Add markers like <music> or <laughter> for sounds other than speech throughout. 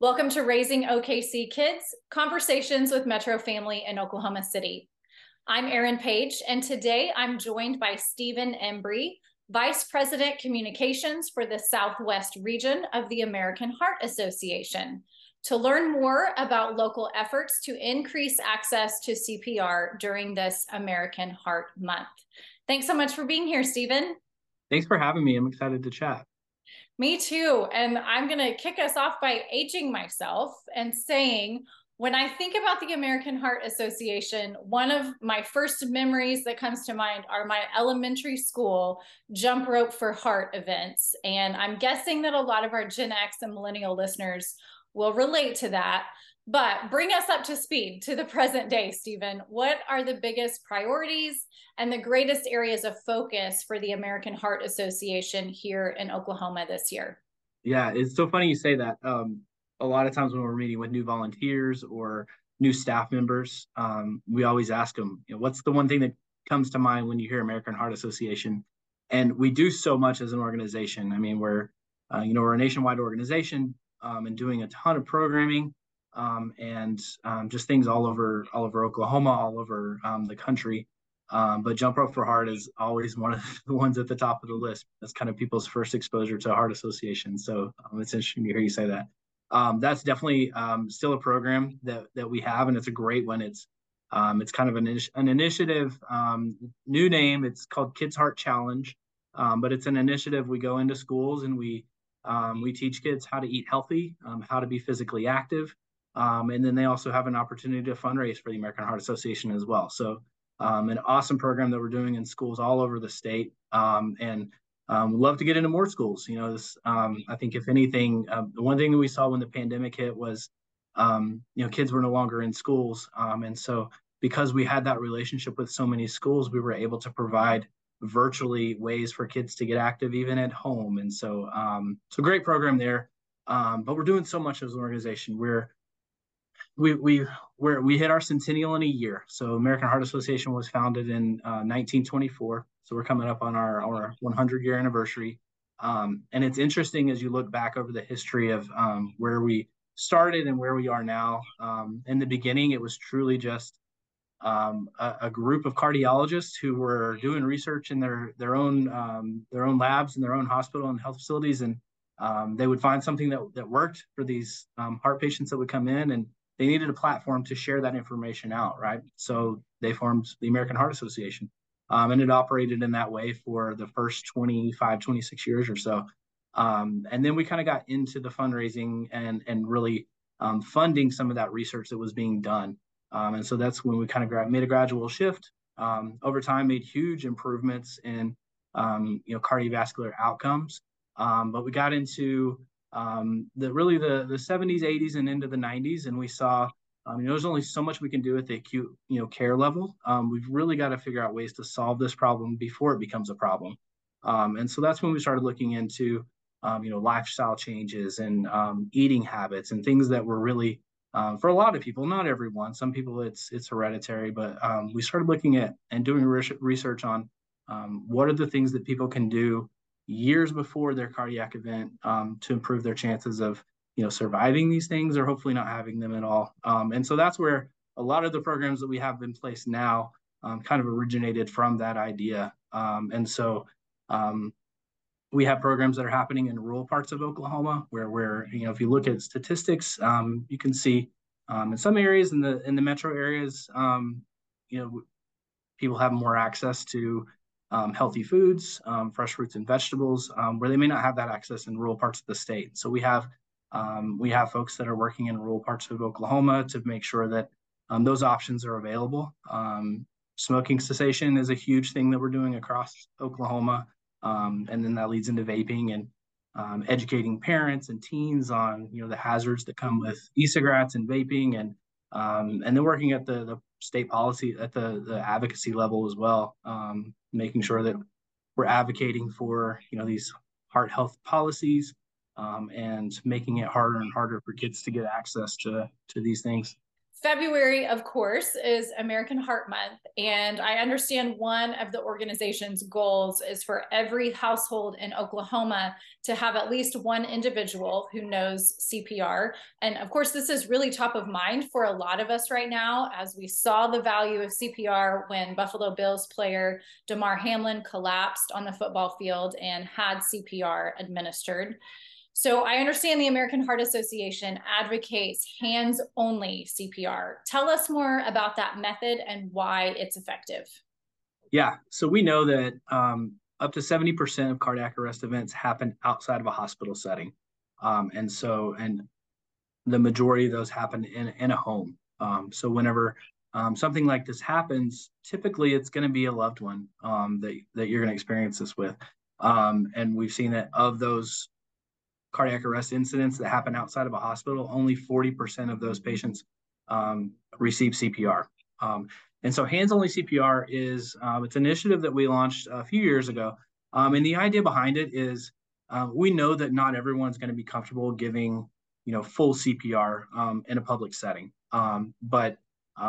Welcome to Raising OKC Kids Conversations with Metro Family in Oklahoma City. I'm Erin Page, and today I'm joined by Steven Embree, Vice President Communications for the Southwest region of the American Heart Association, to learn more about local efforts to increase access to CPR during this American Heart Month. Thanks so much for being here, Steven. Thanks for having me. I'm excited to chat. Me too. And I'm going to kick us off by aging myself and saying, when I think about the American Heart Association, one of my first memories that comes to mind are my elementary school jump rope for heart events. And I'm guessing that a lot of our Gen X and millennial listeners will relate to that. But bring us up to speed to the present day, Steven. What are the biggest priorities and the greatest areas of focus for the American Heart Association here in Oklahoma this year? Yeah, it's so funny you say that. Um, a lot of times when we're meeting with new volunteers or new staff members, um, we always ask them, you know, what's the one thing that comes to mind when you hear American Heart Association? And we do so much as an organization. I mean, we're, uh, you know, we're a nationwide organization um, and doing a ton of programming um, and um, just things all over all over Oklahoma, all over um, the country. Um, but Jump Rope for Heart is always <laughs> one of the ones at the top of the list. That's kind of people's first exposure to Heart Association. So um, it's interesting to hear you say that. Um, that's definitely still a program that that we have, and it's a great one. It's it's kind of an, an initiative, new name. It's called Kids Heart Challenge, but it's an initiative. We go into schools and we we teach kids how to eat healthy, how to be physically active, um, and then they also have an opportunity to fundraise for the American Heart Association as well. So, um, an awesome program that we're doing in schools all over the state. Um, and um, love to get into more schools. You know, this, um, I think if anything, uh, the one thing that we saw when the pandemic hit was, um, you know, kids were no longer in schools. and so, because we had that relationship with so many schools, we were able to provide virtually ways for kids to get active even at home. And so, um so great program there. but we're doing so much as an organization. We're we we we we hit our centennial in a year. So American Heart Association was founded in uh, 1924. So we're coming up on our our 100 year anniversary. Um, and it's interesting as you look back over the history of um, where we started and where we are now. Um, in the beginning, it was truly just um, a, a, group of cardiologists who were doing research in their their own um, their own labs and their own hospital and health facilities, and um, they would find something that that worked for these heart patients that would come in and they needed a platform to share that information out, right? So they formed the American Heart Association. Um, and it operated in that way for the first 25, 26 years or so. Um, and then we kind of got into the fundraising and, and really um, funding some of that research that was being done. Um, and so that's when we kind of gra- made a gradual shift. Um, over time, made huge improvements in um, you know cardiovascular outcomes. but we got into um, the really the the 70s, 80s, and into the 90s, and we saw um, you know, there's only so much we can do at the acute you know care level. Um, we've really got to figure out ways to solve this problem before it becomes a problem. Um, and so that's when we started looking into um, you know lifestyle changes and um, eating habits and things that were really um, for a lot of people, not everyone. Some people it's it's hereditary, but um, we started looking at and doing research on um, what are the things that people can do years before their cardiac event um, to improve their chances of you know surviving these things or hopefully not having them at all. Um, and so that's where a lot of the programs that we have in place now um, kind of originated from that idea. Um, and so um, we have programs that are happening in rural parts of oklahoma where where you know if you look at statistics um, you can see in some areas in the in the metro areas you know people have more access to um, healthy foods, um, fresh fruits and vegetables, um, where they may not have that access in rural parts of the state. So we have um, we have folks that are working in rural parts of Oklahoma to make sure that um, those options are available. Um, smoking cessation is a huge thing that we're doing across Oklahoma, and then that leads into vaping and educating parents and teens on you know the hazards that come with e-cigarettes and vaping and um, and then working at the, the state policy at the, the advocacy level as well, um, making sure that we're advocating for you know these heart health policies um, and making it harder and harder for kids to get access to to these things. February, of course, is American Heart Month. And I understand one of the organization's goals is for every household in Oklahoma to have at least one individual who knows CPR. And of course, this is really top of mind for a lot of us right now, as we saw the value of CPR when Buffalo Bills player Damar Hamlin collapsed on the football field and had CPR administered. So I understand the American Heart Association advocates hands only CPR. Tell us more about that method and why it's effective. Yeah, so we know that um, up to 70% of cardiac arrest events happen outside of a hospital setting. Um, and so, and the majority of those happen in, in a home. Um, so whenever um, something like this happens, typically it's going to be a loved one um, that, that you're going to experience this with. Um, and we've seen that of those cardiac arrest incidents that happen outside of a hospital, only 40% of those patients um, receive CPR. Um, and so hands only CPR is uh, it's an initiative that we launched a few years ago. Um, and the idea behind it is uh, we know that not everyone's going to be comfortable giving you know full CPR um, in a public setting. But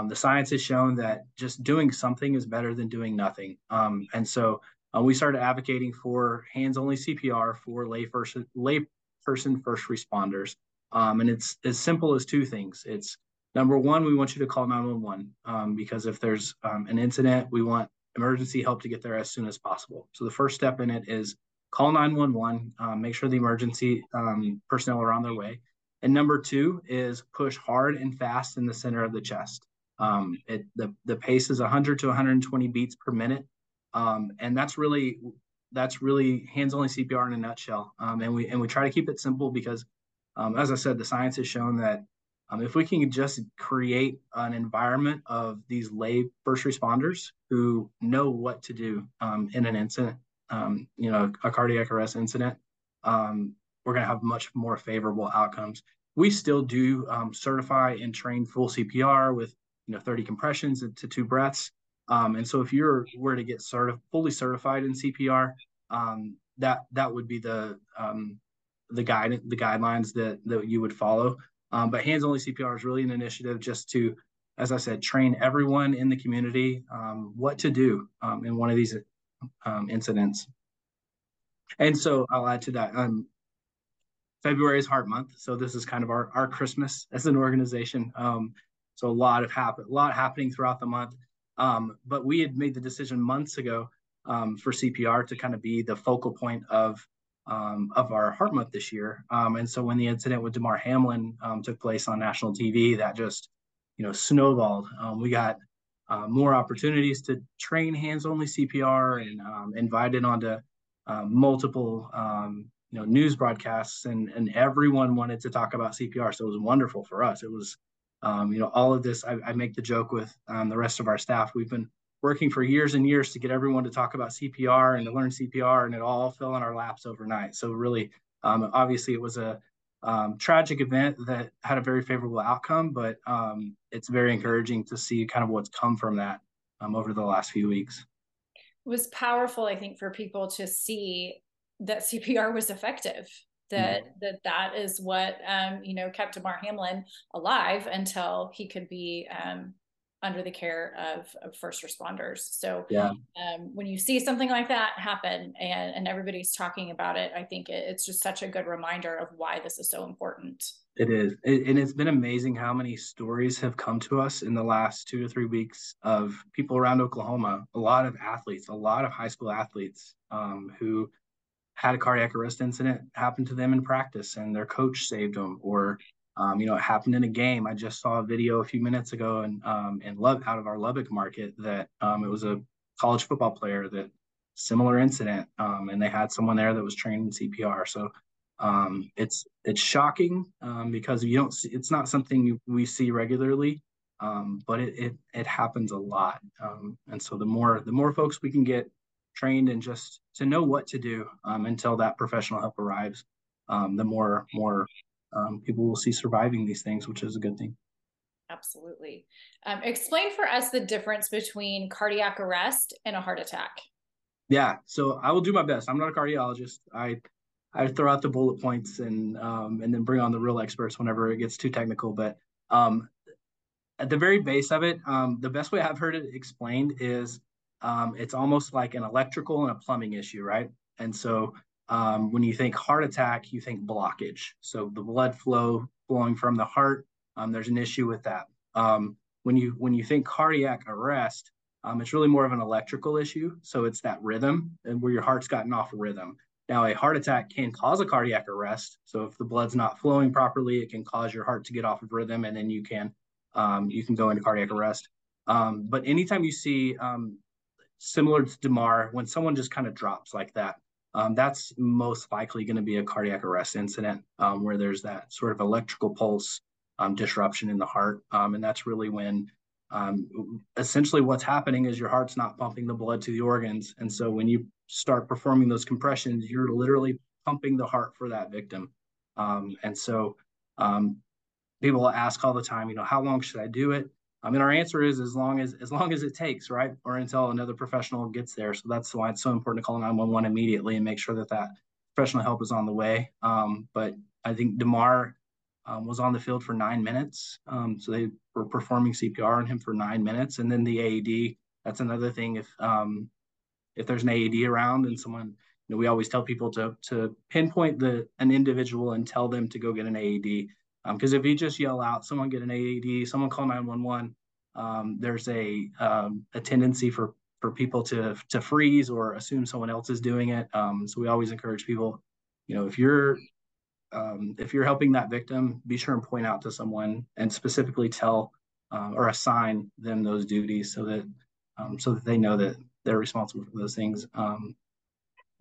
the science has shown that just doing something is better than doing nothing. and so uh, we started advocating for hands only CPR for lay first lay person first responders. Um, and it's as simple as two things. It's number one, we want you to call 911 um, because if there's um, an incident, we want emergency help to get there as soon as possible. So the first step in it is call 911, um, make sure the emergency um, personnel are on their way. And number two is push hard and fast in the center of the chest. Um, it, the, the pace is 100 to 120 beats per minute. and that's really that's really hands only CPR in a nutshell. Um, and we and we try to keep it simple because, um, as I said, the science has shown that um, if we can just create an environment of these lay first responders who know what to do um, in an incident, um, you know, a cardiac arrest incident, um, we're going to have much more favorable outcomes. We still do certify and train full CPR with you know 30 compressions to two breaths. Um, and so if you're were to get fully certified in CPR, um, that that would be the um, the guide the guidelines that that you would follow. Um, but hands only CPR is really an initiative just to, as I said, train everyone in the community um, what to do um, in one of these incidents. And so I'll add to that. February is Heart Month, so this is kind of our our Christmas as an organization. so a lot of happen, a lot happening throughout the month. Um, but we had made the decision months ago um, for CPR to kind of be the focal point of um, of our Heart Month this year. Um, and so when the incident with Damar Hamlin um, took place on national TV, that just you know snowballed. Um, we got uh, more opportunities to train hands-only CPR and invited onto uh, multiple you know news broadcasts, and and everyone wanted to talk about CPR. So it was wonderful for us. It was um, you know, all of this, I, I make the joke with um, the rest of our staff. We've been working for years and years to get everyone to talk about CPR and to learn CPR, and it all fell in our laps overnight. So really, um, obviously, it was a um, tragic event that had a very favorable outcome, but um, it's very encouraging to see kind of what's come from that um, over the last few weeks. It was powerful, I think, for people to see that CPR was effective that mm-hmm. that that is what um, you know kept Damar Hamlin alive until he could be um, under the care of, of, first responders. So yeah. um, when you see something like that happen and, and everybody's talking about it, I think it, it's just such a good reminder of why this is so important. It is. It, and it's been amazing how many stories have come to us in the last two to three weeks of people around Oklahoma, a lot of athletes, a lot of high school athletes um, who had a cardiac arrest incident happen to them in practice and their coach saved them or um, you know it happened in a game. I just saw a video a few minutes ago and um, in love out of our lubbock market that um, it was a college football player that similar incident um, and they had someone there that was trained in cpr so um, it's it's shocking um, because you don't see, it's not something we see regularly but it, it it happens a lot. And so the more the more folks we can get trained and just to know what to do um, until that professional help arrives, um, the more more um, people will see surviving these things, which is a good thing. Absolutely. Um, explain for us the difference between cardiac arrest and a heart attack. Yeah, so I will do my best. I'm not a cardiologist. I I throw out the bullet points and um, and then bring on the real experts whenever it gets too technical. But um, at the very base of it, um, the best way I've heard it explained is um, it's almost like an electrical and a plumbing issue, right? And so um, when you think heart attack, you think blockage. So the blood flow flowing from the heart, um, there's an issue with that. Um, when you when you think cardiac arrest, um, it's really more of an electrical issue. So it's that rhythm and where your heart's gotten off rhythm. Now, a heart attack can cause a cardiac arrest. So if the blood's not flowing properly, it can cause your heart to get off of rhythm, and then you can um, you can go into cardiac arrest. Um, but anytime you see um, similar to Damar, when someone just kind of drops like that, um, that's most likely going to be a cardiac arrest incident um, where there's that sort of electrical pulse um, disruption in the heart, and that's really when essentially what's happening is your heart's not pumping the blood to the organs, and so when you start performing those compressions, you're literally pumping the heart for that victim. Um, and so um, people ask all the time, you know, how long should I do it? I mean, our answer is as long as as long as it takes, right? Or until another professional gets there. So that's why it's so important to call 911 immediately and make sure that that professional help is on the way. Um, but I think Damar um, was on the field for nine minutes. Um, so they were performing CPR on him for nine minutes. And then the AED, that's another thing. If um, if there's an AED around and someone, you know, we always tell people to to pinpoint the an individual and tell them to go get an AED. Because um, if you just yell out, someone get an AED, someone call 911, um, there's a um, a tendency for for people to to freeze or assume someone else is doing it. Um, so we always encourage people, you know, if you're um, if you're helping that victim, be sure and point out to someone and specifically tell uh, or assign them those duties so that so that they know that they're responsible for those things.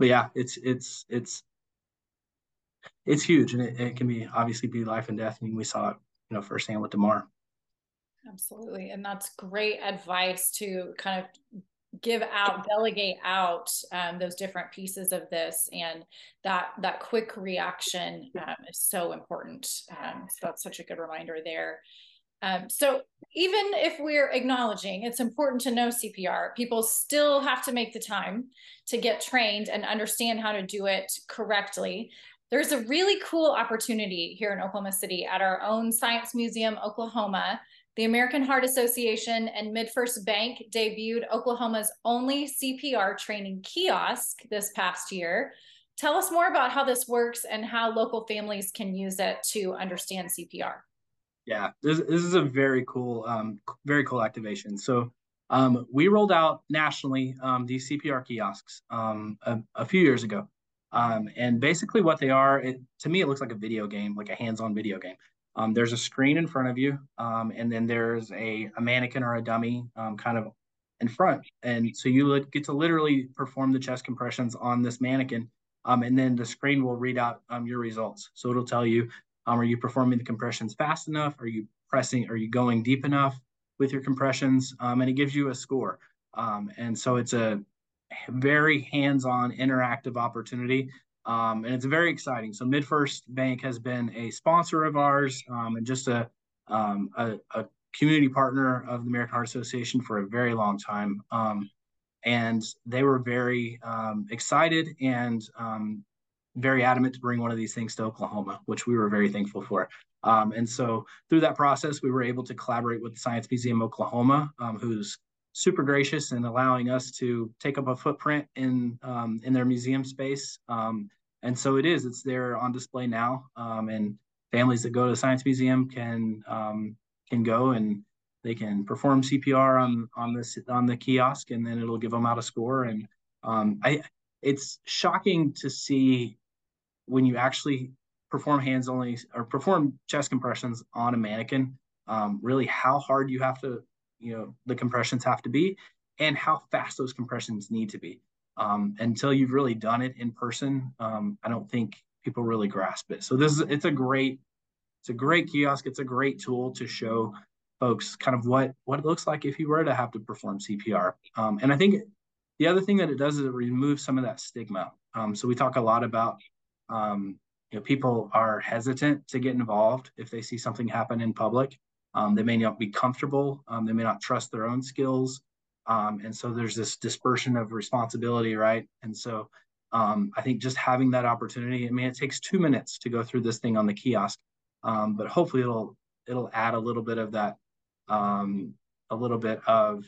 But yeah, it's it's it's it's huge, and it, it can be obviously be life and death. I mean, we saw it, you know, firsthand with Damar. Absolutely, and that's great advice to kind of give out delegate out um, those different pieces of this and that that quick reaction um, is so important um, so that's such a good reminder there um, so even if we're acknowledging it's important to know CPR, people still have to make the time to get trained and understand how to do it correctly. There's a really cool opportunity here in Oklahoma City at our own Science Museum, Oklahoma. The American Heart Association and MidFirst Bank debuted Oklahoma's only CPR training kiosk this past year. Tell us more about how this works and how local families can use it to understand CPR. Yeah, this, this is a very cool, um, very cool activation. So um, we rolled out nationally um, these CPR kiosks um, a, a, few years ago. Um, and basically what they are, it, to me, it looks like a video game, like a hands-on video game. Um, there's a screen in front of you, um, and then there's a, a mannequin or a dummy um, kind of in front. And so you get to literally perform the chest compressions on this mannequin. Um, and then the screen will read out um, your results. So it'll tell you are you performing the compressions fast enough? Are you pressing? Are you going deep enough with your compressions? And it gives you a score. And so it's a very hands-on interactive opportunity. Um, and it's very exciting. So MidFirst Bank has been a sponsor of ours um, and just a, um, a, a, community partner of the American Heart Association for a very long time. and they were very excited and very adamant to bring one of these things to Oklahoma, which we were very thankful for. Um, and so through that process, we were able to collaborate with the Science Museum Oklahoma, um, who's super gracious in allowing us to take up a footprint in um, in their museum space. Um, and so it is; it's there on display now, um, and families that go to the Science Museum can um, can go and they can perform CPR on on this on the kiosk, and then it'll give them out a score. And I, it's shocking to see when you actually perform hands only or perform chest compressions on a mannequin, um, really how hard you have to, you know, the compressions have to be and how fast those compressions need to be. Um, until you've really done it in person, um, I don't think people really grasp it. So this is it's a great it's a great kiosk. It's a great tool to show folks kind of what what it looks like if you were to have to perform CPR. Um, and I think the other thing that it does is it removes some of that stigma. Um, so we talk a lot about um, you know, people are hesitant to get involved if they see something happen in public. Um, they may not be comfortable. Um, they may not trust their own skills. Um, and so there's this dispersion of responsibility, right? And so um, I think just having that opportunity, I mean, it takes two minutes to go through this thing on the kiosk, um, but hopefully it'll it'll add a little bit of that um, a little bit of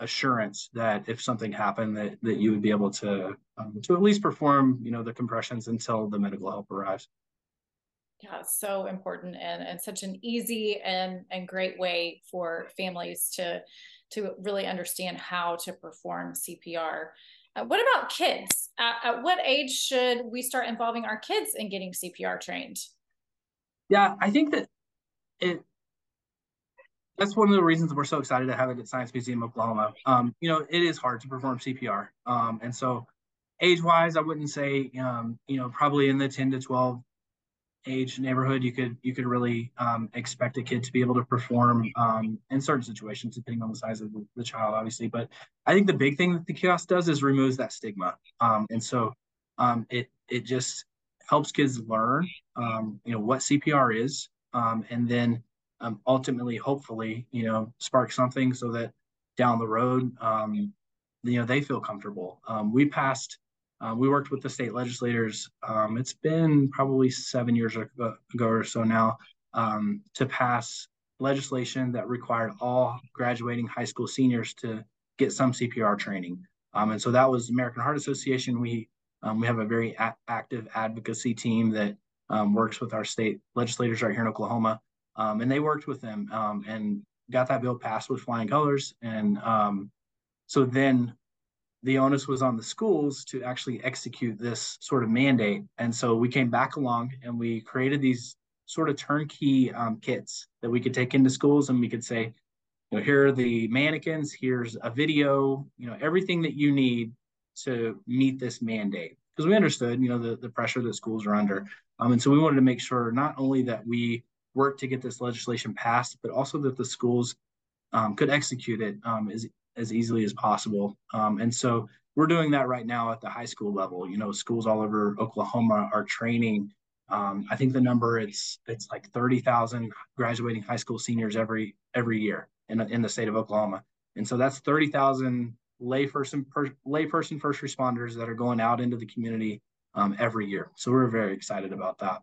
assurance that if something happened that that you would be able to to at least perform you know the compressions until the medical help arrives yeah so important and, and such an easy and and great way for families to to really understand how to perform cpr uh, what about kids? At, at what age should we start involving our kids in getting cpr trained? Yeah i think that it that's one of the reasons we're so excited to have it at Science Museum Oklahoma. Um, you know, it is hard to perform CPR, um, and so age-wise, I wouldn't say, um, you know, probably in the 10 to 12 age neighborhood, you could you could really um, expect a kid to be able to perform um, in certain situations, depending on the size of the, child, obviously. But I think the big thing that the kiosk does is removes that stigma, um, and so it it just helps kids learn, you know, what CPR is, and then um, ultimately, hopefully, you know, spark something so that down the road, um, you know, they feel comfortable. Um, we passed, uh, we worked with the state legislators. Um, it's been probably seven years ago, or so now um, to pass legislation that required all graduating high school seniors to get some CPR training. Um, and so that was American Heart Association. We we have a very a- active advocacy team that works with our state legislators right here in Oklahoma um, and they worked with them um, and got that bill passed with flying colors. And um, so then the onus was on the schools to actually execute this sort of mandate. And so we came back along and we created these sort of turnkey um, kits that we could take into schools and we could say, you know, here are the mannequins, here's a video, you know, everything that you need to meet this mandate. Because we understood, you know, the, the pressure that schools are under. Um, and so we wanted to make sure not only that we work to get this legislation passed, but also that the schools um, could execute it um, as as easily as possible. Um, and so we're doing that right now at the high school level. You know, schools all over Oklahoma are training. Um, I think the number it's it's like thirty thousand graduating high school seniors every every year in in the state of Oklahoma, and so that's thirty thousand layperson per, layperson first responders that are going out into the community um, every year. So we're very excited about that.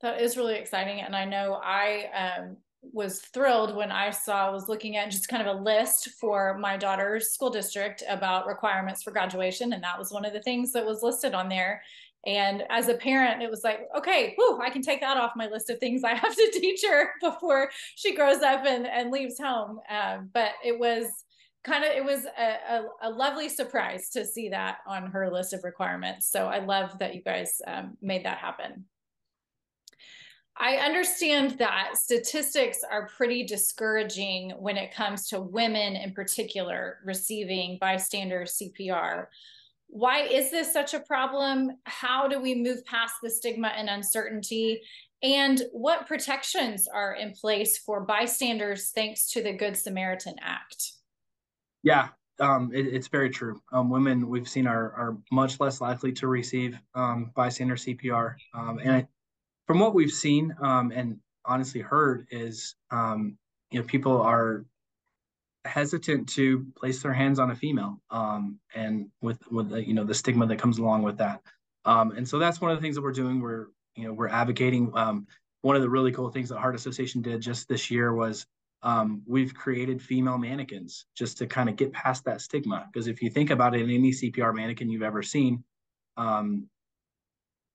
That is really exciting. And I know I um, was thrilled when I saw, I was looking at just kind of a list for my daughter's school district about requirements for graduation. And that was one of the things that was listed on there. And as a parent, it was like, okay, whew, I can take that off my list of things I have to <laughs> teach her before she grows up and, and leaves home. Um, but it was kind of, it was a, a, a, lovely surprise to see that on her list of requirements. So I love that you guys um, made that happen. I understand that statistics are pretty discouraging when it comes to women in particular receiving bystander CPR. Why is this such a problem? How do we move past the stigma and uncertainty? And what protections are in place for bystanders thanks to the Good Samaritan Act? Yeah, um, it, it's very true. Um, women we've seen are, are much less likely to receive um, bystander CPR. Um, and I, from what we've seen um, and honestly heard is um, you know people are hesitant to place their hands on a female um, and with with the, you know the stigma that comes along with that. Um, and so that's one of the things that we're doing. We're you know we're advocating um, one of the really cool things that heart association did just this year was um, we've created female mannequins just to kind of get past that stigma. Because if you think about it in any cpr mannequin you've ever seen um,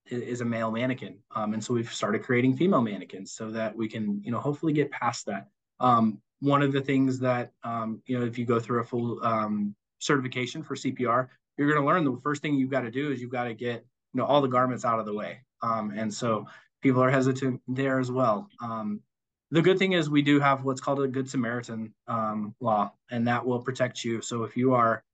is a male mannequin. Um, and so we've started creating female mannequins so that we can, you know, hopefully get past that. Um, one of the things that, um, you know, if you go through a full um, certification for CPR, you're going to learn the first thing you've got to do is you've got to get, you know, all the garments out of the way. Um, and so people are hesitant there as well. Um, the good thing is we do have what's called a Good Samaritan law, and that will protect you. So if you are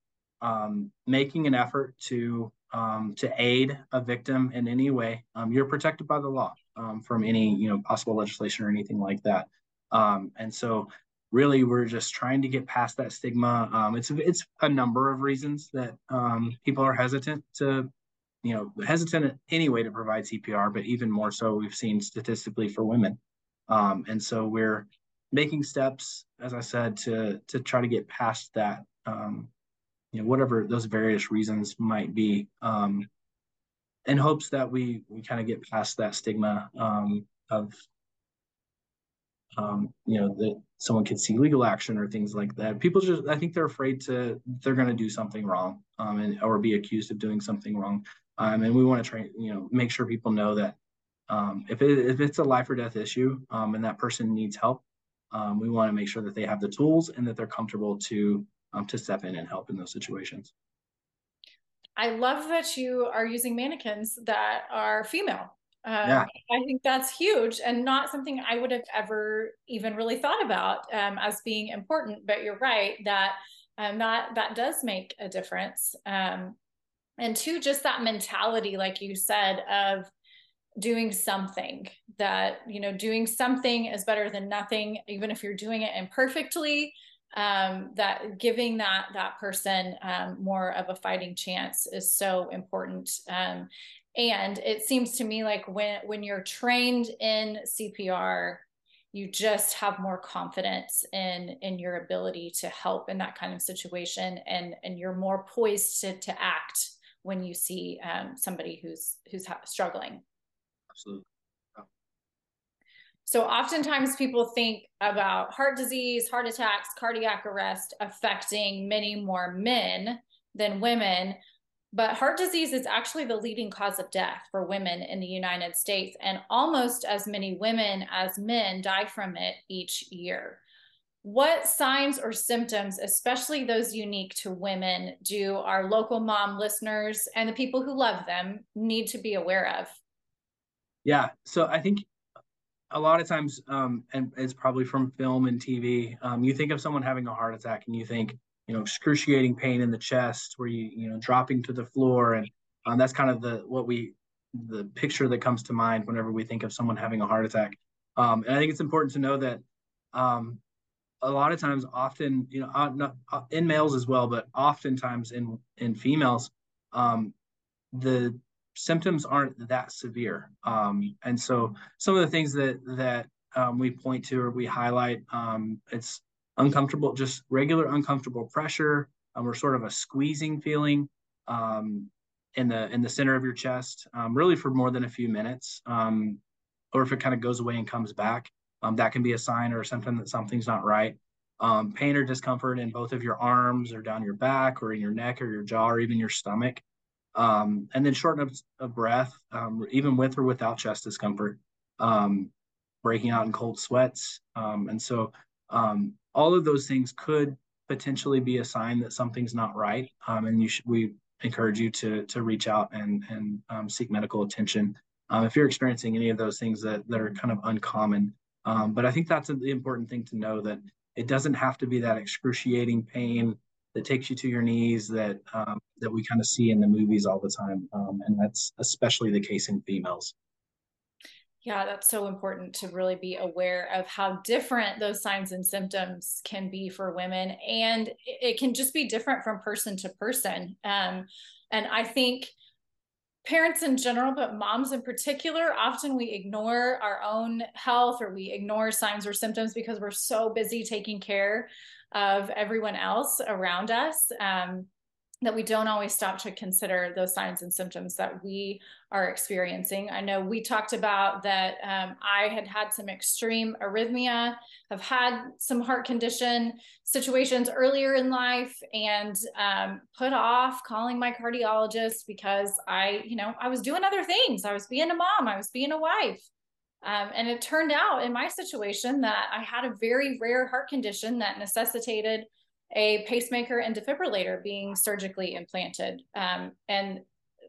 making an effort to um, to aid a victim in any way, um, you're protected by the law um, from any you know possible legislation or anything like that. Um, and so, really, we're just trying to get past that stigma. Um, it's it's a number of reasons that um, people are hesitant to, you know, hesitant anyway to provide CPR, but even more so, we've seen statistically for women. and so we're making steps, as I said, to to try to get past that um, you know whatever those various reasons might be um, in hopes that we we kind of get past that stigma um, of um, you know that someone could see legal action or things like that. People just I think they're afraid to they're going to do something wrong um, and or be accused of doing something wrong. Um, and we want to train you know make sure people know that um, if it, if it's a life or death issue um, and that person needs help, um, we want to make sure that they have the tools and that they're comfortable to um, to step in and help in those situations. I love that you are using mannequins that are female. Um, yeah. I think that's huge and not something I would have ever even really thought about um, as being important. But you're right that um, that that does make a difference. Um, and two, just that mentality, like you said, of doing something that you know doing something is better than nothing even if you're doing it imperfectly um, that giving that that person um, more of a fighting chance is so important. Um, and it seems to me like when when you're trained in cpr you just have more confidence in in your ability to help in that kind of situation and and you're more poised to, to act when you see um, somebody who's who's struggling. Absolutely so oftentimes people think about heart disease, heart attacks, cardiac arrest affecting many more men than women. But heart disease is actually the leading cause of death for women in the United States, and almost as many women as men die from it each year. What signs or symptoms, especially those unique to women, do our local mom listeners and the people who love them need to be aware of? Yeah, so I think a lot of times, um, and it's probably from film and TV, um, you think of someone having a heart attack and you think, you know, excruciating pain in the chest where you, you know, dropping to the floor. And um, that's kind of the, what we, the picture that comes to mind whenever we think of someone having a heart attack. Um, and I think it's important to know that um, a lot of times, often, you know, uh, not, uh, in males as well, but oftentimes in, in females, um, the symptoms aren't that severe. Um, and so some of the things that that um, we point to or we highlight, um, it's uncomfortable, just regular uncomfortable pressure, um, or sort of a squeezing feeling um, in the in the center of your chest, um, really for more than a few minutes, or if it kind of goes away and comes back, that can be a sign or a symptom that something's not right. Pain or discomfort in both of your arms or down your back or in your neck or your jaw or even your stomach um, and then shortness of breath, um, even with or without chest discomfort, um, breaking out in cold sweats. Um, and so um, all of those things could potentially be a sign that something's not right. Um, and you should, we encourage you to, to reach out and, and seek medical attention if you're experiencing any of those things that, that are kind of uncommon. but I think that's the important thing to know that it doesn't have to be that excruciating pain that takes you to your knees that um, that we kind of see in the movies all the time, um, and that's especially the case in females. Yeah, that's so important to really be aware of how different those signs and symptoms can be for women, and it can just be different from person to person. Um, and I think parents in general, but moms in particular, often we ignore our own health or we ignore signs or symptoms because we're so busy taking care of everyone else around us. Um, that we don't always stop to consider those signs and symptoms that we are experiencing. I know we talked about that um, I had had some extreme arrhythmia, have had some heart condition situations earlier in life, and um, put off calling my cardiologist because I, you know, I was doing other things. I was being a mom, I was being a wife. Um, and it turned out in my situation that I had a very rare heart condition that necessitated a pacemaker and defibrillator being surgically implanted. Um, and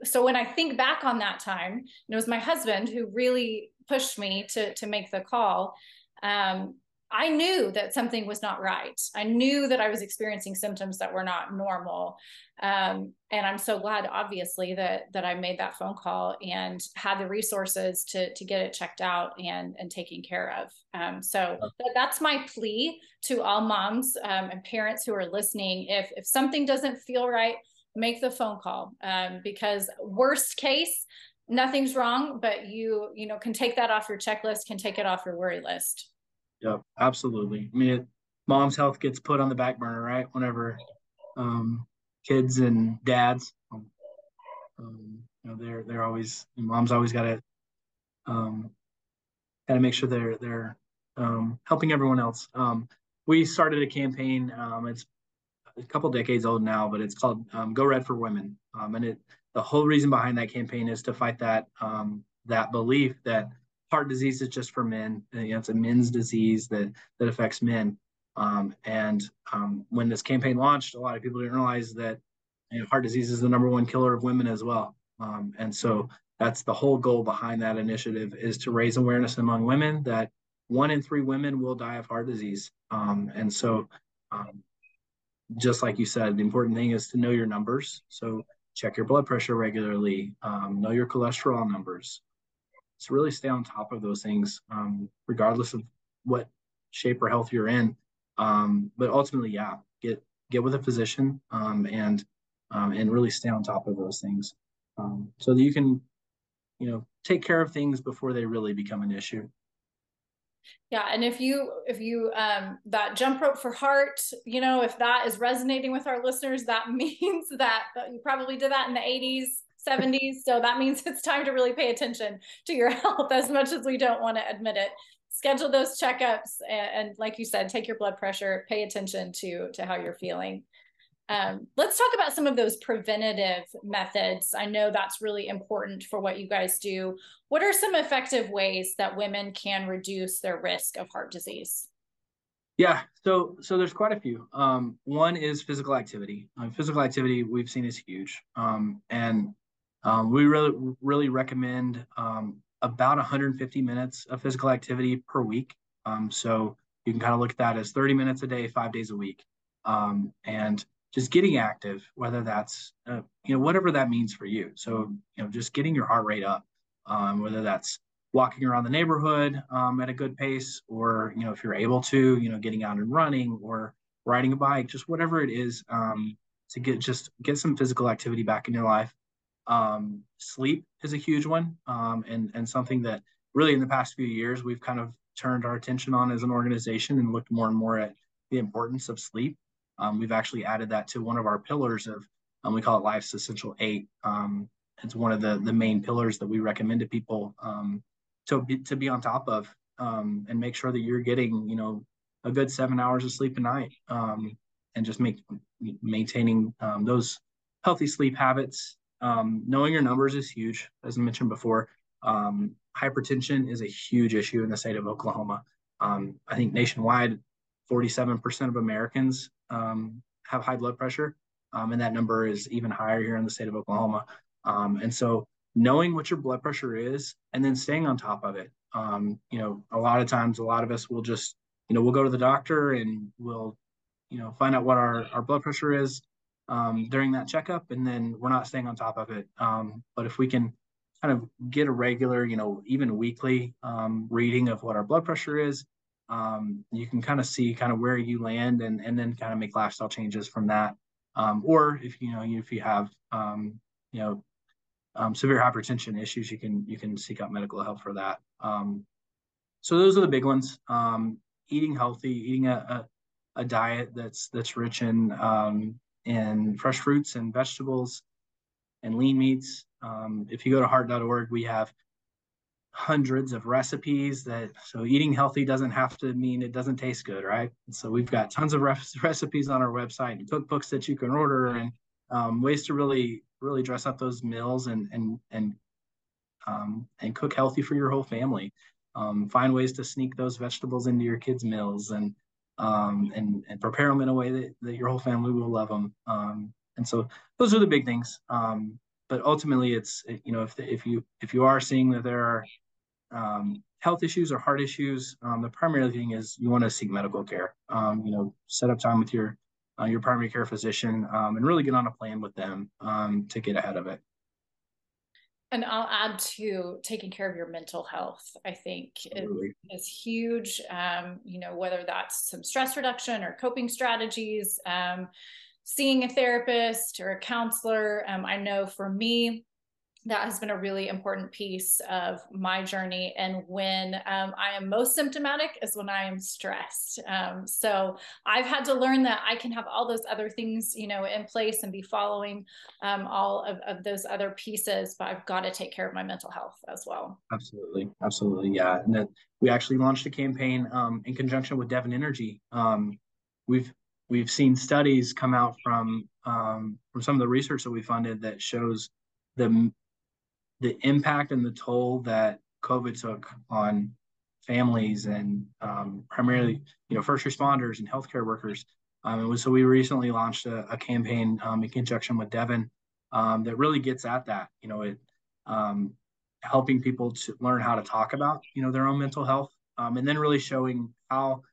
so when I think back on that time, it was my husband who really pushed me to, to make the call. Um, I knew that something was not right. I knew that I was experiencing symptoms that were not normal. Um, and I'm so glad, obviously, that that I made that phone call and had the resources to to get it checked out and and taken care of. Um, so that, that's my plea to all moms um, and parents who are listening. If if something doesn't feel right, make the phone call um, because worst case, nothing's wrong, but you you know can take that off your checklist, can take it off your worry list. Yep, absolutely. I mean, it, mom's health gets put on the back burner, right? Whenever um, kids and dads. Um, um, you know, they're they're always mom's always got to um, got to make sure they're they're um, helping everyone else. Um, we started a campaign. Um, it's a couple decades old now, but it's called um, Go Red for Women. Um, and it the whole reason behind that campaign is to fight that um, that belief that heart disease is just for men. You know, it's a men's disease that that affects men. Um, and um, when this campaign launched, a lot of people didn't realize that you know, heart disease is the number one killer of women as well. Um, and so that's the whole goal behind that initiative is to raise awareness among women that one in three women will die of heart disease. Um, and so, um, just like you said, the important thing is to know your numbers. So check your blood pressure regularly, um, know your cholesterol numbers. So really stay on top of those things, um, regardless of what shape or health you're in. Um, but ultimately, yeah, get get with a physician um, and and really stay on top of those things. So that you can you know take care of things before they really become an issue. Yeah and if you if you um that jump rope for heart you know if that is resonating with our listeners that <laughs> means that you probably did that in the 80s 70s so that means <laughs> it's time to really pay attention to your <laughs> health as much as we don't want to admit it schedule those checkups and, and like you said take your blood pressure pay attention to to how you're feeling um, let's talk about some of those preventative methods. I know that's really important for what you guys do. What are some effective ways that women can reduce their risk of heart disease? Yeah, so so there's quite a few. Um, one is physical activity. Um, physical activity we've seen is huge, um, and um, we really really recommend um, about 150 minutes of physical activity per week. Um, so you can kind of look at that as 30 minutes a day, five days a week, and just getting active, whether that's uh, you know whatever that means for you. So you know just getting your heart rate up, um, whether that's walking around the neighborhood um, at a good pace, or you know if you're able to, you know getting out and running or riding a bike, just whatever it is um, to get just get some physical activity back in your life. Um, sleep is a huge one, um, and and something that really in the past few years we've kind of turned our attention on as an organization and looked more and more at the importance of sleep um, we've actually added that to one of our pillars of, um, we call it Life's Essential Eight. Um, it's one of the the main pillars that we recommend to people um, to be, to be on top of um, and make sure that you're getting, you know, a good seven hours of sleep a night um, and just make maintaining those healthy sleep habits. Knowing your numbers is huge, as I mentioned before. hypertension is a huge issue in the state of Oklahoma. I think nationwide, 47% of Americans um, have high blood pressure, um, and that number is even higher here in the state of Oklahoma. Um, and so, knowing what your blood pressure is, and then staying on top of it. Um, you know, a lot of times, a lot of us will just, you know, we'll go to the doctor and we'll, you know, find out what our our blood pressure is um, during that checkup, and then we're not staying on top of it. Um, but if we can kind of get a regular, you know, even weekly reading of what our blood pressure is, um, you can kind of see kind of where you land and and then kind of make lifestyle changes from that. Um, or if you know if you have um, you know um, severe hypertension issues, you can you can seek out medical help for that. Um, so those are the big ones. Um, eating healthy, eating a, a, a diet that's that's rich in in fresh fruits and vegetables and lean meats. if you go to heart.org, we have hundreds of recipes that so eating healthy doesn't have to mean it doesn't taste good right so we've got tons of <laughs> recipes on our website and cookbooks that you can order and um, ways to really really dress up those meals and and and um, and cook healthy for your whole family um, find ways to sneak those vegetables into your kids meals and um, and and prepare them in a way that, that your whole family will love them um, and so those are the big things. Um, but ultimately it's you know if if you if you are seeing that there are um, health issues or heart issues um, the primary thing is you want to seek medical care. Um, you know set up time with your uh, your primary care physician and really get on a plan with them to get ahead of it and I'll add to taking care of your mental health. I think is, is huge. Um, you know, whether that's some stress reduction or coping strategies, um, seeing a therapist or a counselor. Um, I know for me, that has been a really important piece of my journey. And when um, I am most symptomatic is when I am stressed. Um, so I've had to learn that I can have all those other things, you know, in place and be following um, all of, of those other pieces, but I've got to take care of my mental health as well. Absolutely, absolutely, yeah. And we actually launched a campaign um, in conjunction with Devon Energy. Um, we've we've seen studies come out from um, from some of the research that we funded that shows the the impact and the toll that COVID took on families and um, primarily, you know, first responders and healthcare workers. Um, and so we recently launched a, a campaign um, in conjunction with Devon um, that really gets at that. You know, it um, helping people to learn how to talk about, you know, their own mental health, um, and then really showing how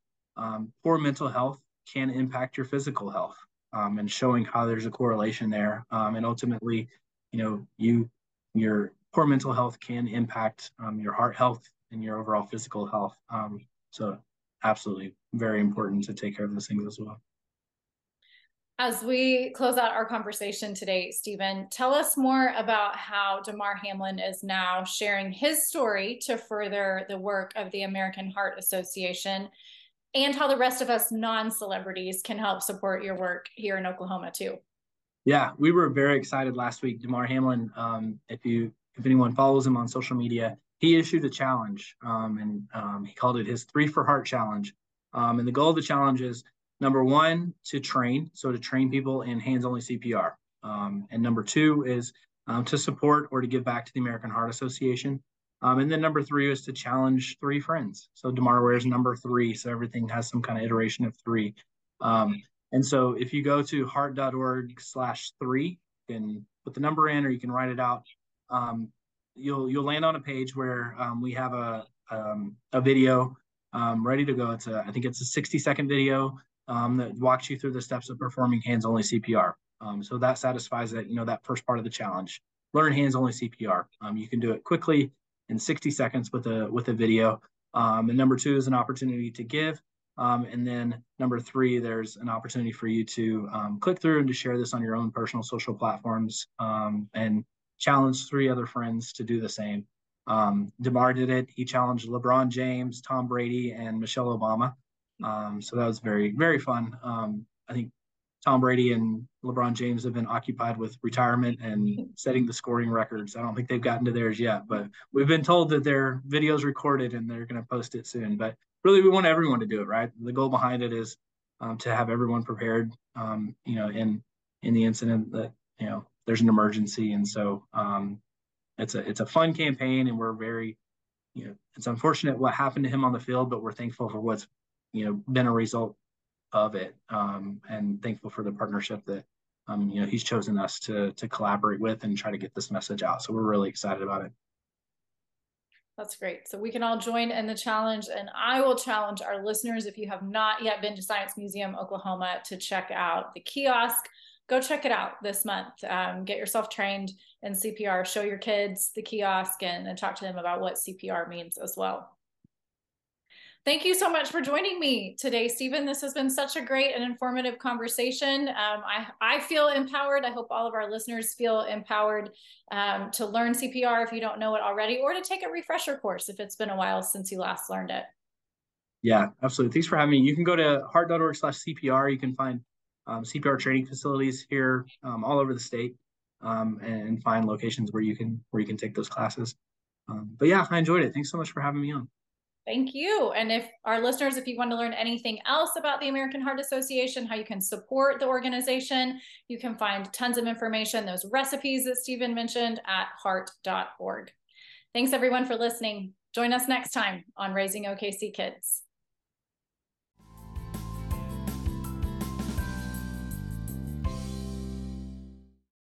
poor mental health can impact your physical health, and showing how there's a correlation there. and ultimately, you know, you your poor mental health can impact um, your heart health and your overall physical health. Um, so, absolutely, very important to take care of those things as well. As we close out our conversation today, Steven, tell us more about how Damar Hamlin is now sharing his story to further the work of the American Heart Association and how the rest of us non celebrities can help support your work here in Oklahoma, too. Yeah, we were very excited last week. Damar Hamlin, um, if you if anyone follows him on social media, he issued a challenge um, and um, he called it his three for heart challenge. Um, and the goal of the challenge is number one, to train, so to train people in hands only CPR. Um, and number two is um, to support or to give back to the American Heart Association. Um, and then number three is to challenge three friends. So Damar wears number three, so everything has some kind of iteration of three. And so if you go to heart.org slash three, can put the number in or you can write it out um, you'll you'll land on a page where um, we have a um, a video um, ready to go. It's a I think it's a 60 second video um, that walks you through the steps of performing hands only CPR. Um, so that satisfies that you know that first part of the challenge. Learn hands only CPR. you can do it quickly in 60 seconds with a with a video. and number two is an opportunity to give. Um, and then number three, there's an opportunity for you to um, click through and to share this on your own personal social platforms um, and challenge three other friends to do the same. Um, Damar did it. He challenged LeBron James, Tom Brady, and Michelle Obama. Um, so that was very, very fun. Um, I think Tom Brady and LeBron James have been occupied with retirement and setting the scoring records. I don't think they've gotten to theirs yet, but we've been told that their video's recorded and they're going to post it soon. But really, we want everyone to do it, right? The goal behind it is um, to have everyone prepared, um, you know, in in the incident that you know there's an emergency, and so um, it's a it's a fun campaign, and we're very, you know, it's unfortunate what happened to him on the field, but we're thankful for what's you know been a result of it, um, and thankful for the partnership that um, you know he's chosen us to to collaborate with and try to get this message out. So we're really excited about it. That's great. So we can all join in the challenge. And I will challenge our listeners if you have not yet been to Science Museum Oklahoma to check out the kiosk go check it out this month. Um, get yourself trained in CPR, show your kids the kiosk and, and talk to them about what CPR means as well. Thank you so much for joining me today, Steven. This has been such a great and informative conversation. Um, I, I feel empowered. I hope all of our listeners feel empowered um, to learn CPR if you don't know it already, or to take a refresher course if it's been a while since you last learned it. Yeah, absolutely. Thanks for having me. You can go to heart.org slash CPR. You can find um, CPR training facilities here um, all over the state um, and find locations where you can where you can take those classes. Um, but yeah, I enjoyed it. Thanks so much for having me on. Thank you. And if our listeners, if you want to learn anything else about the American Heart Association, how you can support the organization, you can find tons of information, those recipes that Steven mentioned at heart.org. Thanks everyone for listening. Join us next time on Raising OKC Kids.